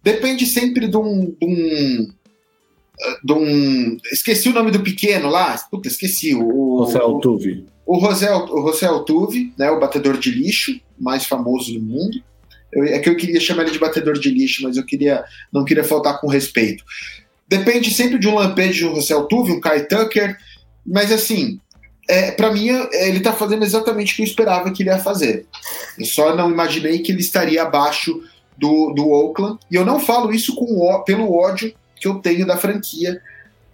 Depende sempre de um, de um, de um, Esqueci o nome do pequeno lá. Puta, esqueci. O José Altuve. O José, o José Altuve, né, o batedor de lixo mais famoso do mundo. Eu, é que eu queria chamar ele de batedor de lixo, mas eu queria não queria faltar com respeito. Depende sempre de um lampejo de um José Altuve, um Kai Tucker, mas assim, é, para mim, é, ele está fazendo exatamente o que eu esperava que ele ia fazer. Eu só não imaginei que ele estaria abaixo do, do Oakland. E eu não falo isso com, pelo ódio que eu tenho da franquia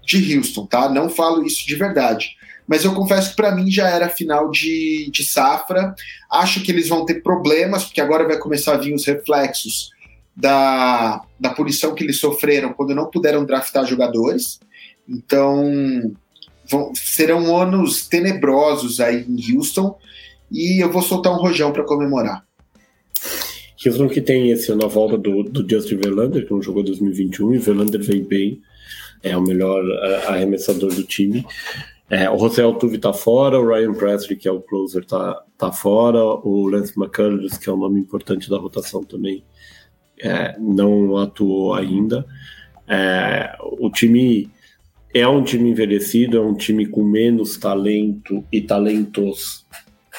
de Houston, tá? Não falo isso de verdade. Mas eu confesso que para mim já era final de, de safra. Acho que eles vão ter problemas, porque agora vai começar a vir os reflexos da, da punição que eles sofreram quando não puderam draftar jogadores. Então, vão, serão anos tenebrosos aí em Houston e eu vou soltar um rojão para comemorar. Houston que tem esse ano a volta do, do Justin Verlander, que não jogou 2021, e Verlander vem bem, é o melhor arremessador do time. É, o José Altuve tá fora, o Ryan Presley, que é o closer, tá, tá fora, o Lance McCullers, que é um nome importante da rotação também, é, não atuou ainda. É, o time é um time envelhecido, é um time com menos talento e talentos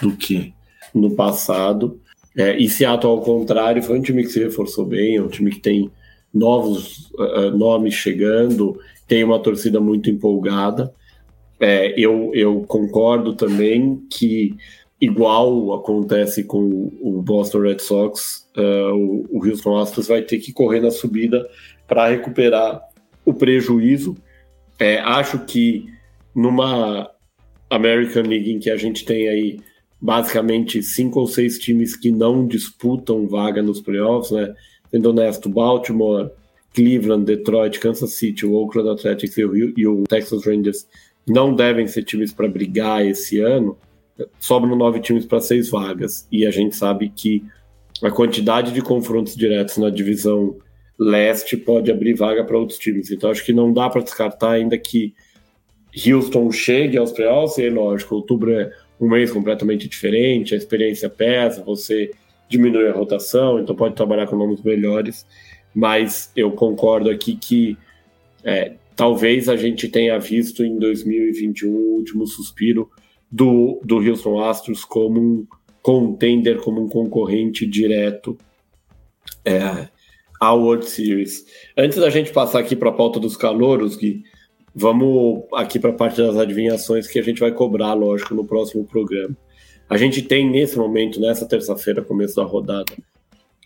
do que no passado. É, e Seattle, ao contrário, foi um time que se reforçou bem, é um time que tem novos uh, nomes chegando, tem uma torcida muito empolgada. É, eu, eu concordo também que, igual acontece com o Boston Red Sox, uh, o, o Houston Astros vai ter que correr na subida para recuperar o prejuízo é, acho que numa American League em que a gente tem aí basicamente cinco ou seis times que não disputam vaga nos playoffs, né? Sendo honesto, Baltimore, Cleveland, Detroit, Kansas City, o Oakland Athletics e o, e o Texas Rangers não devem ser times para brigar esse ano. Sobram nove times para seis vagas. E a gente sabe que a quantidade de confrontos diretos na divisão leste pode abrir vaga para outros times. Então acho que não dá para descartar ainda que Houston chegue aos playoffs, e lógico, outubro é um mês completamente diferente, a experiência pesa, você diminui a rotação, então pode trabalhar com nomes melhores, mas eu concordo aqui que é, talvez a gente tenha visto em 2021 o último suspiro do, do Houston Astros como um contender, como um concorrente direto é, a World Series. Antes da gente passar aqui para a pauta dos calouros, Gui, vamos aqui para a parte das adivinhações que a gente vai cobrar, lógico, no próximo programa. A gente tem nesse momento, nessa terça-feira, começo da rodada,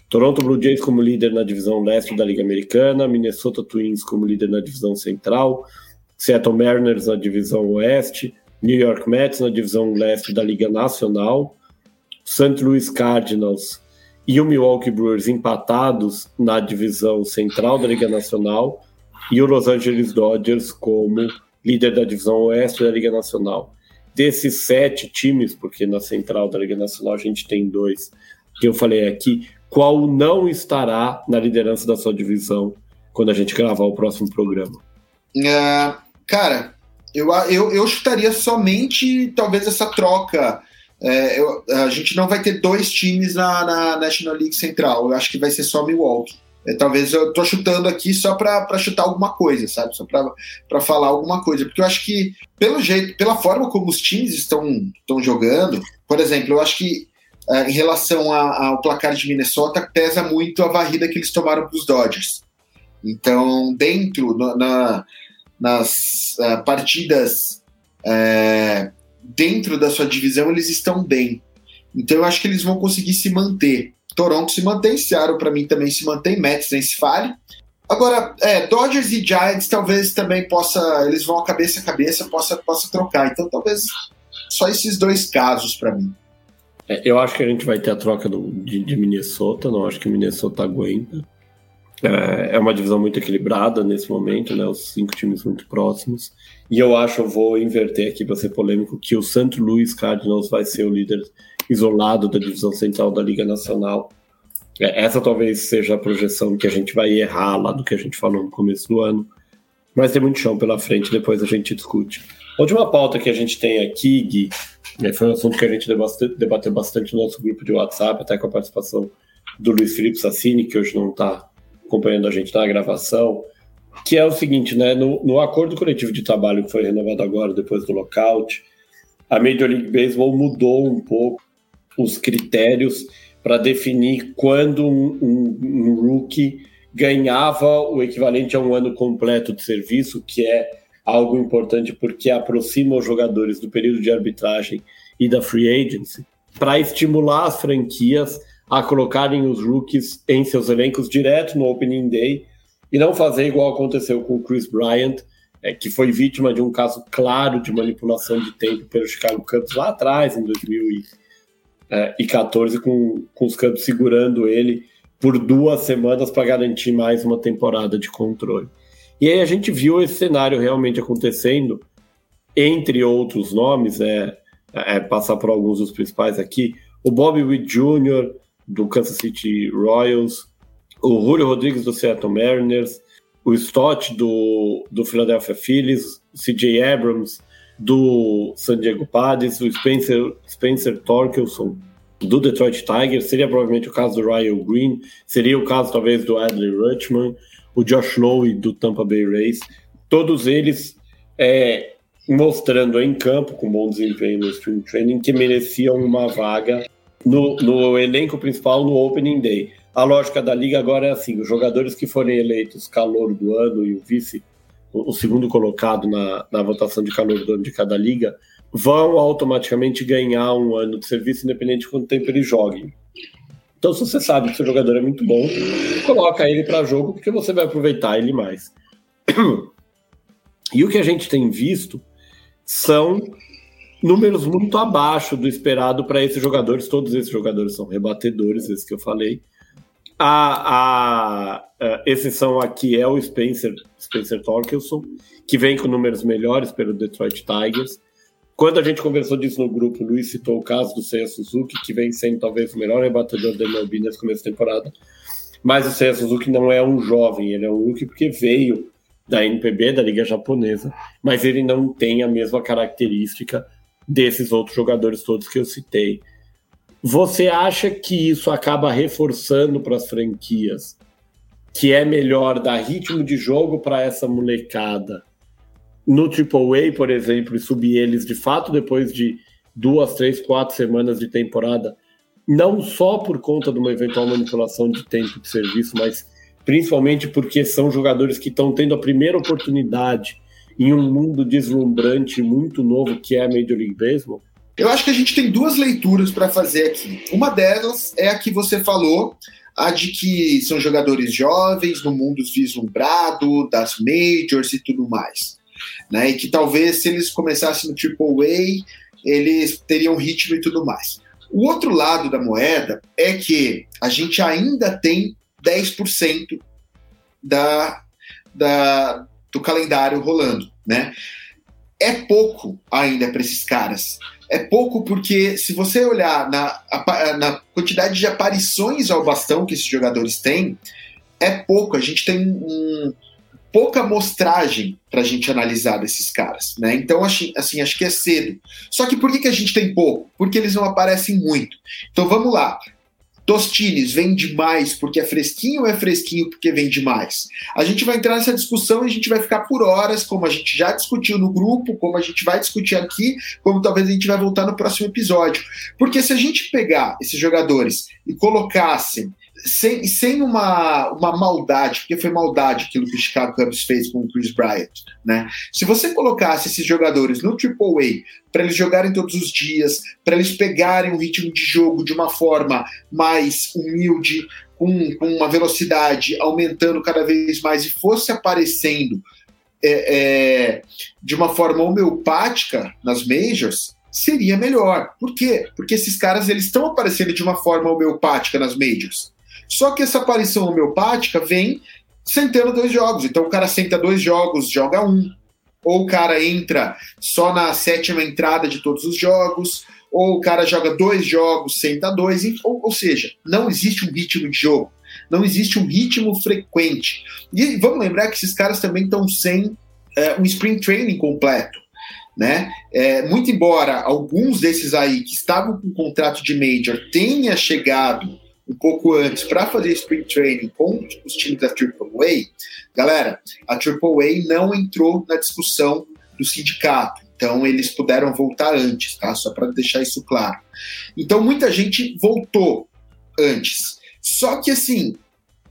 Toronto Blue Jays como líder na divisão leste da Liga Americana, Minnesota Twins como líder na divisão central, Seattle Mariners na divisão oeste, New York Mets na divisão leste da Liga Nacional, St. Louis Cardinals e o Milwaukee Brewers empatados na divisão central da Liga Nacional e o Los Angeles Dodgers como líder da divisão oeste da Liga Nacional. Desses sete times, porque na central da Liga Nacional a gente tem dois que eu falei aqui, qual não estará na liderança da sua divisão quando a gente gravar o próximo programa? Uh, cara, eu, eu, eu chutaria somente talvez essa troca é, eu, a gente não vai ter dois times na, na, National League Central. Eu acho que vai ser só Milwaukee. É, talvez eu tô chutando aqui só para chutar alguma coisa, sabe? Só para falar alguma coisa. Porque eu acho que, pelo jeito, pela forma como os times estão, estão jogando, por exemplo, eu acho que é, em relação a, ao placar de Minnesota, pesa muito a varrida que eles tomaram para os Dodgers. Então, dentro, na, nas uh, partidas é, dentro da sua divisão eles estão bem. Então eu acho que eles vão conseguir se manter. Toronto se mantém, Seattle para mim também se mantém, Mets nem se fale. Agora, é, Dodgers e Giants talvez também possa, eles vão a cabeça a cabeça, possa, possa trocar. Então talvez só esses dois casos para mim. É, eu acho que a gente vai ter a troca do, de, de, Minnesota, não acho que Minnesota aguenta. É, é uma divisão muito equilibrada nesse momento, né? Os cinco times muito próximos. E eu acho, eu vou inverter aqui para ser polêmico, que o Santo Luiz Cardinals vai ser o líder isolado da divisão central da Liga Nacional. É, essa talvez seja a projeção que a gente vai errar lá do que a gente falou no começo do ano. Mas tem muito chão pela frente, depois a gente discute. A última pauta que a gente tem aqui, Gui, né, foi um assunto que a gente debateu bastante no nosso grupo de WhatsApp, até com a participação do Luiz Felipe Sassini, que hoje não está acompanhando a gente na gravação, que é o seguinte, né? No, no, acordo coletivo de trabalho que foi renovado agora, depois do lockout, a Major League Baseball mudou um pouco os critérios para definir quando um, um, um, rookie ganhava o equivalente a um ano completo de serviço, que é algo importante porque aproxima os jogadores do período de arbitragem e da free agency, para estimular as franquias a colocarem os rookies em seus elencos direto no Opening Day e não fazer igual aconteceu com o Chris Bryant, é, que foi vítima de um caso claro de manipulação de tempo pelo Chicago Cubs lá atrás, em 2014, com, com os Cubs segurando ele por duas semanas para garantir mais uma temporada de controle. E aí a gente viu esse cenário realmente acontecendo, entre outros nomes, é, é passar por alguns dos principais aqui, o Bobby Witt Jr., do Kansas City Royals, o Julio Rodrigues do Seattle Mariners, o Stott do, do Philadelphia Phillies, o CJ Abrams do San Diego Padres, o Spencer, Spencer Torkelson do Detroit Tigers, seria provavelmente o caso do Ryan Green, seria o caso talvez do Adley Rutschman, o Josh Lowe do Tampa Bay Rays, todos eles é, mostrando em campo, com bom desempenho no Spring Training, que mereciam uma vaga no, no elenco principal no Opening Day. A lógica da liga agora é assim: os jogadores que forem eleitos calor do ano e o vice, o, segundo colocado na, na votação de calor do ano de cada liga, vão automaticamente ganhar um ano de serviço, independente de quanto tempo eles joguem. Então, se você sabe que seu jogador é muito bom, coloca ele para jogo, porque você vai aproveitar ele mais. E o que a gente tem visto são números muito abaixo do esperado para esses jogadores. Todos esses jogadores são rebatedores, esses que eu falei. A, a, a exceção aqui é o Spencer, Spencer Torkelson, que vem com números melhores pelo Detroit Tigers. Quando a gente conversou disso no grupo, o Luiz citou o caso do Seiya Suzuki, que vem sendo talvez o melhor rebatedor da MLB nesse começo de temporada. Mas o Seiya Suzuki não é um jovem, ele é um rookie porque veio da NPB, da Liga Japonesa, mas ele não tem a mesma característica desses outros jogadores todos que eu citei. Você acha que isso acaba reforçando para as franquias que é melhor dar ritmo de jogo para essa molecada no AAA, por exemplo, e subir eles de fato depois de duas, três, quatro semanas de temporada, não só por conta de uma eventual manipulação de tempo de serviço, mas principalmente porque são jogadores que estão tendo a primeira oportunidade em um mundo deslumbrante muito novo que é a Major League Baseball? Eu acho que a gente tem duas leituras para fazer aqui. Uma delas é a que você falou, a de que são jogadores jovens no mundo vislumbrado, das majors e tudo mais. Né? E que talvez se eles começassem no AAA, eles teriam ritmo e tudo mais. O outro lado da moeda é que a gente ainda tem 10% da, da, do calendário rolando, né? É pouco ainda para esses caras. É pouco porque, se você olhar na, na quantidade de aparições ao bastão que esses jogadores têm, é pouco. A gente tem um, pouca amostragem para a gente analisar desses caras, né? Então, assim, acho que é cedo. Só que por que, que a gente tem pouco? Porque eles não aparecem muito. Então, vamos lá. Tostines vende mais porque é fresquinho ou é fresquinho porque vende mais? A gente vai entrar nessa discussão e a gente vai ficar por horas, como a gente já discutiu no grupo, como a gente vai discutir aqui, como talvez a gente vai voltar no próximo episódio. Porque se a gente pegar esses jogadores e colocassem sem, sem uma, uma maldade, porque foi maldade aquilo que o Chicago Cubs fez com o Chris Bryant, né? Se você colocasse esses jogadores no AAA para eles jogarem todos os dias, para eles pegarem um ritmo de jogo de uma forma mais humilde, com, com uma velocidade aumentando cada vez mais e fosse aparecendo é, é, de uma forma homeopática nas majors, seria melhor. Por quê? Porque esses caras eles estão aparecendo de uma forma homeopática nas majors. Só que essa aparição homeopática vem sentando dois jogos. Então o cara senta dois jogos, joga um. Ou o cara entra só na sétima entrada de todos os jogos, ou o cara joga dois jogos, senta dois, ou, ou seja, não existe um ritmo de jogo, não existe um ritmo frequente. E vamos lembrar que esses caras também estão sem é, um sprint training completo. Né? É, muito embora alguns desses aí que estavam com contrato de major tenha chegado um pouco antes para fazer sprint training com os times da AAA, galera, a AAA não entrou na discussão do sindicato. Então eles puderam voltar antes, tá? Só para deixar isso claro. Então muita gente voltou antes. Só que assim,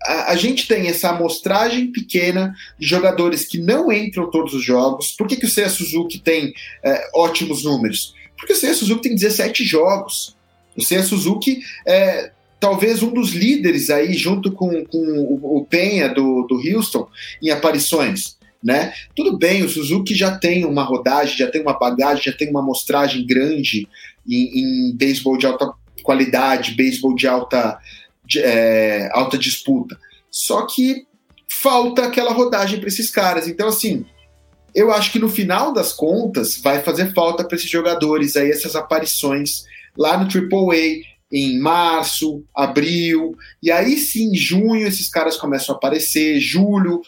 a, a, gente tem essa amostragem pequena de jogadores que não entram todos os jogos. Por que, que o Seiya Suzuki tem é, ótimos números? Porque o Seiya Suzuki tem 17 jogos. O Seiya Suzuki é talvez um dos líderes aí, junto com, com o, Penha do, do Houston, em aparições. Né? Tudo bem, o Suzuki já tem uma rodagem, já tem uma bagagem, já tem uma amostragem grande em, em beisebol de alta qualidade, beisebol de alta de, é, alta disputa. Só que falta aquela rodagem para esses caras. Então, assim, eu acho que no final das contas vai fazer falta para esses jogadores aí, essas aparições lá no AAA em março, abril, e aí sim, junho, esses caras começam a aparecer, julho,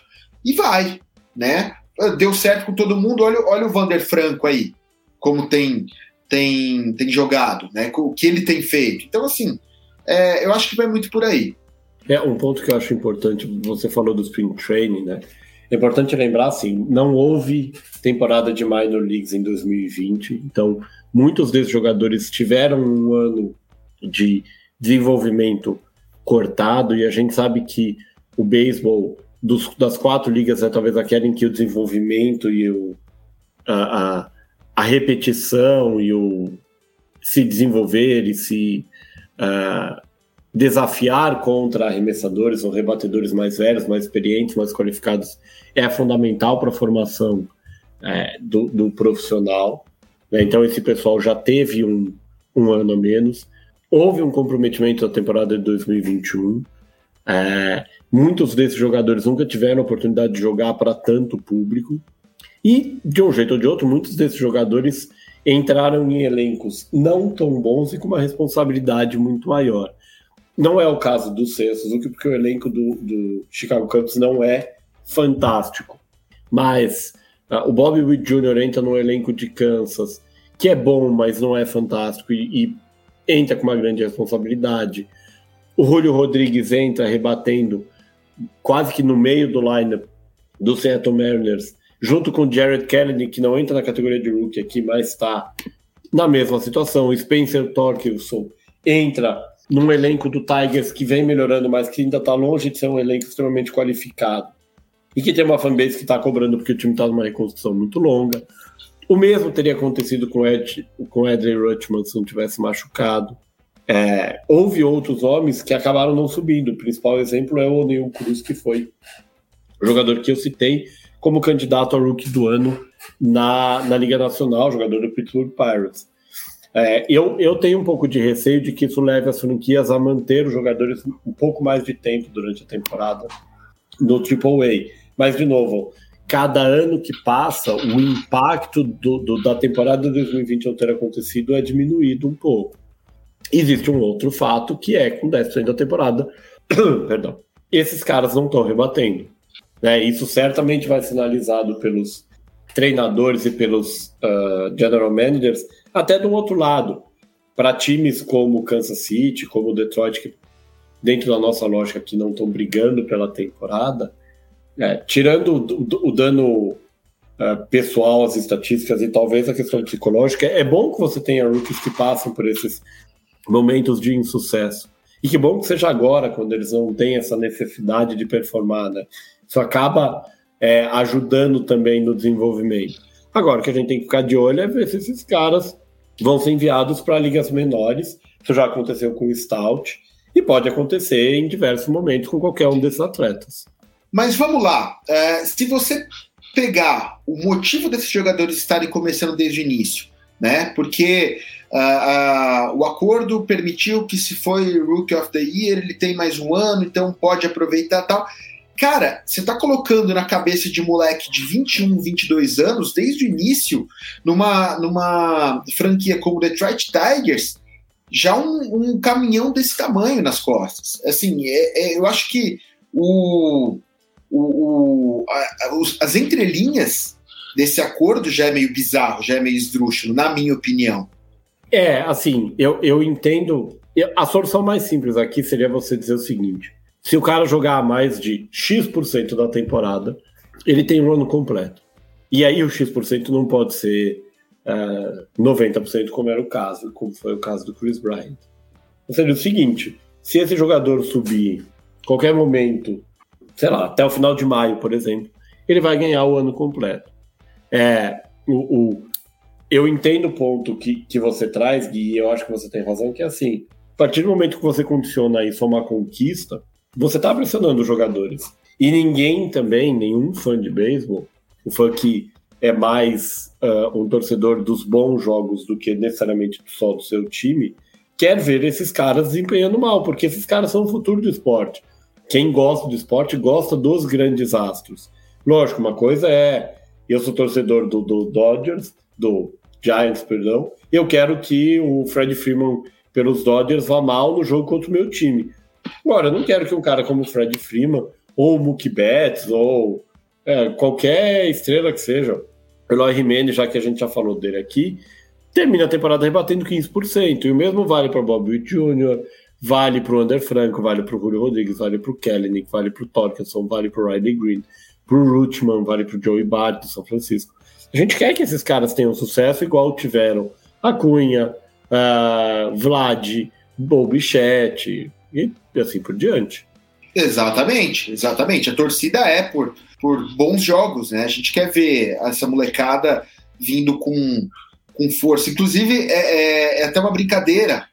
e vai, né? Deu certo com todo mundo. Olha, olha o Vander Franco aí, como tem, tem, tem jogado, né? O que ele tem feito. Então, assim, é, eu acho que vai muito por aí. É, um ponto que eu acho importante, você falou do Spring Training, né? É importante lembrar, assim, não houve temporada de Minor Leagues em 2020, então muitos desses jogadores tiveram um ano de desenvolvimento cortado e a gente sabe que o beisebol das quatro ligas é talvez aquela em que o desenvolvimento e o, a, a, a repetição e o se desenvolver e se uh, desafiar contra arremessadores ou rebatedores mais velhos, mais experientes, mais qualificados, é fundamental para a formação é, do, do, profissional. Né? Então, esse pessoal já teve um, um ano a menos. Houve um comprometimento da temporada de 2021. É, muitos desses jogadores nunca tiveram oportunidade de jogar para tanto público. E, de um jeito ou de outro, muitos desses jogadores entraram em elencos não tão bons e com uma responsabilidade muito maior. Não é o caso do Seiya Suzuki, porque o elenco do, do Chicago Cubs não é fantástico. Mas uh, o Bobby Witt Jr. entra no elenco de Kansas, que é bom, mas não é fantástico e, e entra com uma grande responsabilidade. O Julio Rodrigues entra rebatendo quase que no meio do lineup do Seattle Mariners junto com Jared Kennedy, que não entra na categoria de rookie aqui, mas está na mesma situação. O Spencer Torkelson entra num elenco do Tigers que vem melhorando, mas que ainda está longe de ser um elenco extremamente qualificado. E que tem uma fanbase que está cobrando porque o time está numa reconstrução muito longa. O mesmo teria acontecido com Ed, com Adrian Rutschman se não tivesse machucado. É, houve outros homens que acabaram não subindo. O principal exemplo é o Neil Cruz, que foi o jogador que eu citei, como candidato a rookie do ano na, na Liga Nacional, jogador do Pittsburgh Pirates. É, eu, eu tenho um pouco de receio de que isso leve as franquias a manter os jogadores um pouco mais de tempo durante a temporada no AAA. Mas, de novo, cada ano que passa, o impacto do, do, da temporada de 2020 não ter acontecido é diminuído um pouco. Existe um outro fato que é com 10% da temporada, perdão, esses caras não estão rebatendo. Né? Isso certamente vai sinalizado pelos treinadores e pelos uh, general managers, até do outro lado, para times como Kansas City, como Detroit, que dentro da nossa lógica aqui não estão brigando pela temporada, é, tirando o, o dano uh, pessoal, as estatísticas e talvez a questão psicológica, é bom que você tenha rookies que passam por esses momentos de insucesso. E que bom que seja agora, quando eles não têm essa necessidade de performar, né? Isso acaba é, ajudando também no desenvolvimento. Agora, o que a gente tem que ficar de olho é ver se esses caras vão ser enviados para ligas menores. Isso já aconteceu com o Stout e pode acontecer em diversos momentos com qualquer um desses atletas. Mas vamos lá. É, se você pegar o motivo desses jogadores estarem começando desde o início, né? Porque Uh, uh, o acordo permitiu que se foi Rookie of the Year, ele tem mais um ano, então pode aproveitar tal. Cara, você está colocando na cabeça de moleque de 21, 22 anos, desde o início, numa, numa franquia como Detroit Tigers, já um, um caminhão desse tamanho nas costas. Assim, é, é, eu acho que o, o, o a, os, as entrelinhas desse acordo já é meio bizarro, já é meio esdrúxulo, na minha opinião. É, assim, eu, eu entendo. A solução mais simples aqui seria você dizer o seguinte: se o cara jogar mais de X% da temporada, ele tem um ano completo. E aí o X% não pode ser uh, é, 90%, como era o caso, como foi o caso do Chris Bryant. Ou seja, o seguinte: se esse jogador subir qualquer momento, sei lá, até o final de maio, por exemplo, ele vai ganhar o ano completo. É, o, o eu entendo o ponto que, que você traz, Gui, e eu acho que você tem razão, que é assim, a partir do momento que você condiciona isso a uma conquista, você está pressionando os jogadores. E ninguém também, nenhum fã de beisebol, o fã que é mais uh, um torcedor dos bons jogos do que necessariamente só do seu time, quer ver esses caras desempenhando mal, porque esses caras são o futuro do esporte. Quem gosta do esporte gosta dos grandes astros. Lógico, uma coisa é eu sou torcedor do, do Dodgers, do Giants, perdão, eu quero que o Fred Freeman pelos Dodgers vá mal no jogo contra o meu time. Agora, eu não quero que um cara como o Fred Freeman, ou o Mookie Betts, ou é, qualquer estrela que seja, Eloy Jimenez, já que a gente já falou dele aqui, termine a temporada rebatendo 15%. E o mesmo vale para Bob Witt Jr., vale para o Ander Franco, vale para o Julio Rodrigues, vale para o Kellenick, vale para o Torkelson, vale para o Riley Green, para o Rutschman, vale para o Joey Bart do São Francisco. A gente quer que esses caras tenham sucesso igual tiveram a Cunha, uh, Vlad, Bobichete e assim por diante. Exatamente, exatamente. A torcida é por, por bons jogos, né? A gente quer ver essa molecada vindo com, com força. Inclusive, é, é, é até uma brincadeira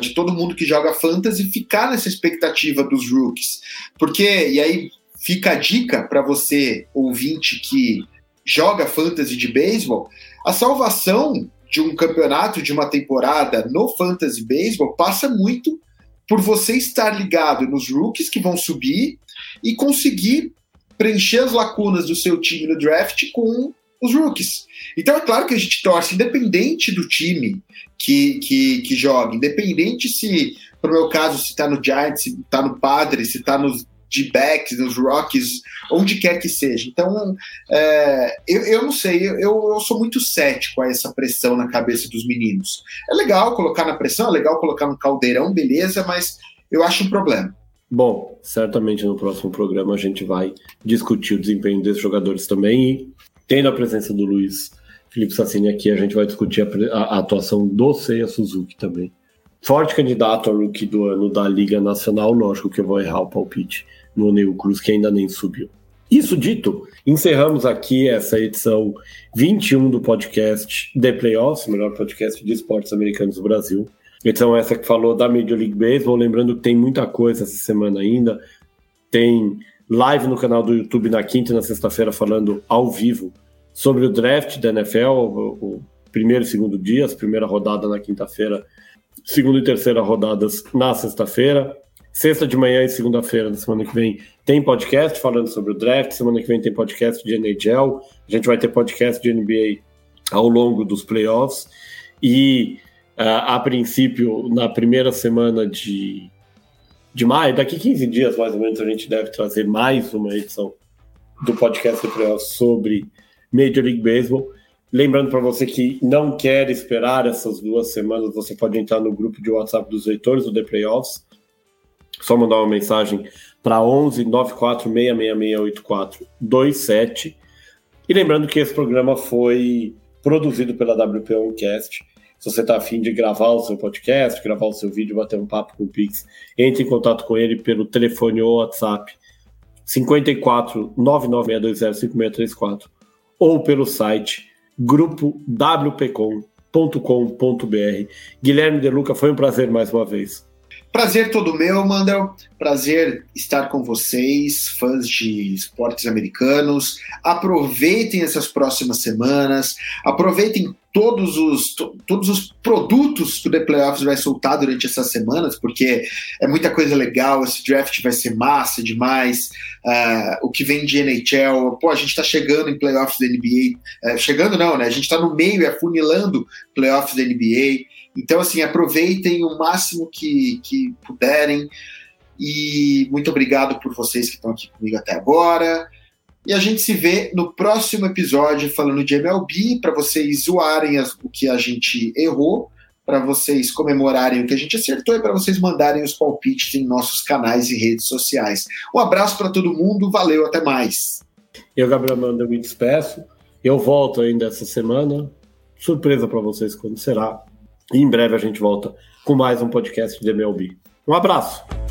de todo mundo que joga fantasy ficar nessa expectativa dos rookies. Porque, e aí fica a dica para você, ouvinte, que joga fantasy de beisebol, a salvação de um campeonato, de uma temporada no fantasy beisebol passa muito por você estar ligado nos rookies que vão subir e conseguir preencher as lacunas do seu time no draft com os rookies. Então é claro que a gente torce, independente do time que, que, que joga, independente se, no meu caso, se está no Giants, se está no Padres, se está nos de backs, nos Rockies, onde quer que seja. Então, é, eu, eu não sei, eu, eu sou muito cético a essa pressão na cabeça dos meninos. É legal colocar na pressão, é legal colocar no caldeirão, beleza, mas eu acho um problema. Bom, certamente no próximo programa a gente vai discutir o desempenho desses jogadores também e tendo a presença do Luiz Felipe Sassini aqui, a gente vai discutir a, a, a atuação do Seiya Suzuki também. Forte candidato ao rookie do ano da Liga Nacional, lógico que eu vou errar o palpite no Neil Cruz, que ainda nem subiu. Isso dito, encerramos aqui essa edição 21 do podcast The Playoffs, o melhor podcast de esportes americanos do Brasil. Edição essa que falou da Major League Baseball, lembrando que tem muita coisa essa semana ainda. Tem live no canal do YouTube na quinta e na sexta-feira falando ao vivo sobre o draft da NFL, o, primeiro e segundo dias, primeira rodada na quinta-feira, segunda e terceira rodadas na sexta-feira. Sexta de manhã e segunda-feira da semana que vem tem podcast falando sobre o draft. Semana que vem tem podcast de NHL. A gente vai ter podcast de NBA ao longo dos playoffs. E uh, a princípio, na primeira semana de, de maio, daqui 15 dias mais ou menos, a gente deve trazer mais uma edição do podcast sobre Major League Baseball. Lembrando para você que não quer esperar essas duas semanas, você pode entrar no grupo de WhatsApp dos leitores do The Playoffs só mandar uma mensagem para 11 94 666 27. E lembrando que esse programa foi produzido pela WP Oncast. Se você está afim de gravar o seu podcast, gravar o seu vídeo, bater um papo com o Pix, entre em contato com ele pelo telefone ou WhatsApp 54 996205634 ou pelo site grupo wpcom.com.br. Guilherme De Luca, foi um prazer mais uma vez. Prazer todo meu, Mandel. Prazer estar com vocês, fãs de esportes americanos. Aproveitem essas próximas semanas, aproveitem todos os, todos os produtos que o The Playoffs vai soltar durante essas semanas, porque é muita coisa legal. Esse draft vai ser massa demais. Uh, o que vem de NHL, pô, a gente está chegando em playoffs da NBA. Uh, é, chegando não, né? A gente está no meio e afunilando playoffs da NBA. Então, assim, aproveitem o máximo que, que puderem. E muito obrigado por vocês que estão aqui comigo até agora. E a gente se vê no próximo episódio falando de MLB, para vocês zoarem as, o que a gente errou, para vocês comemorarem o que a gente acertou e para vocês mandarem os palpites em nossos canais e redes sociais. Um abraço para todo mundo, valeu, até mais. Eu, Gabriel Manda, me despeço. Eu volto ainda essa semana. Surpresa para vocês quando será. E em breve a gente volta com mais um podcast de MLB. Um abraço!